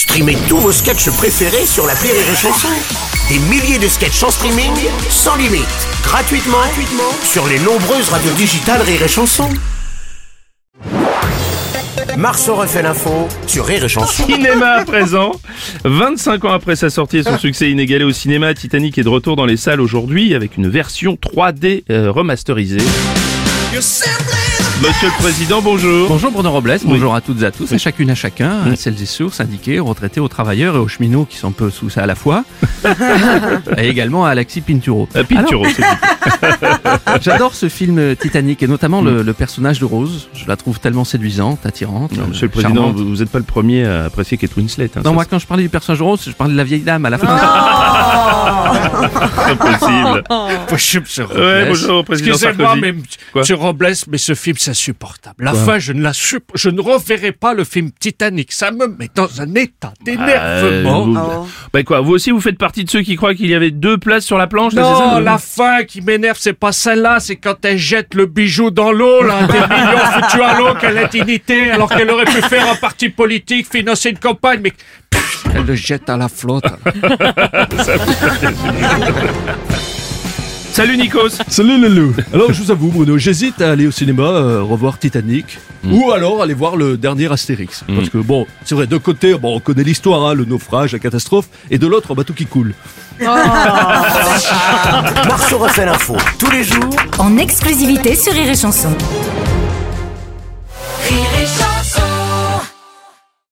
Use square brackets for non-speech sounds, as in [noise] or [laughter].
Streamez tous vos sketchs préférés sur la Rire et Chanson. Des milliers de sketchs en streaming, sans limite, gratuitement, gratuitement sur les nombreuses radios digitales Rire et Chanson. Marceau refait l'info sur Rire et Chanson. Cinéma à présent. 25 ans après sa sortie et son succès inégalé au cinéma, Titanic est de retour dans les salles aujourd'hui avec une version 3D euh, remasterisée. Monsieur le Président, bonjour. Bonjour Bruno Robles, bonjour à toutes et à tous, à chacune à chacun, à celles et ceux, aux syndiqués, aux retraités, aux travailleurs et aux cheminots qui sont un peu sous ça à la fois, [laughs] et également à Alexis Pinturo. Euh, Pinturo. Alors, [laughs] J'adore ce film Titanic et notamment le, le personnage de Rose. Je la trouve tellement séduisante, attirante. Non, euh, Monsieur le Président, charmante. vous n'êtes pas le premier à apprécier Kate Winslet. Hein, Non, ça, moi quand je parlais du personnage de Rose, je parlais de la vieille dame à la fin. [laughs] c'est pas possible. [laughs] Bonjour, monsieur Robles. Ouais, bonjour, Président Excusez-moi, mais Quoi monsieur Robles, mais ce film, c'est insupportable. La fin, je ne la je ne reverrai pas le film Titanic. Ça me met dans un état d'énervement. Euh, vous- Bah quoi, vous aussi vous faites partie de ceux qui croient qu'il y avait deux places sur la planche là, c'est ça Non, la fin qui m'énerve, c'est pas celle-là, c'est quand elle jette le bijou dans l'eau, là, des [laughs] millions foutus à l'eau, quelle indignité, alors qu'elle aurait pu faire un parti politique, financer une campagne, mais pff, elle le jette à la flotte. [laughs] Salut Nikos Salut le loup Alors je vous avoue Bruno, j'hésite à aller au cinéma euh, revoir Titanic ou alors aller voir le dernier Astérix. Parce que bon, c'est vrai, d'un côté, bon, on connaît l'histoire, hein, le naufrage, la catastrophe, et de l'autre, un bateau qui coule. Marceau refait l'info tous les jours en exclusivité sur Rire et Chanson.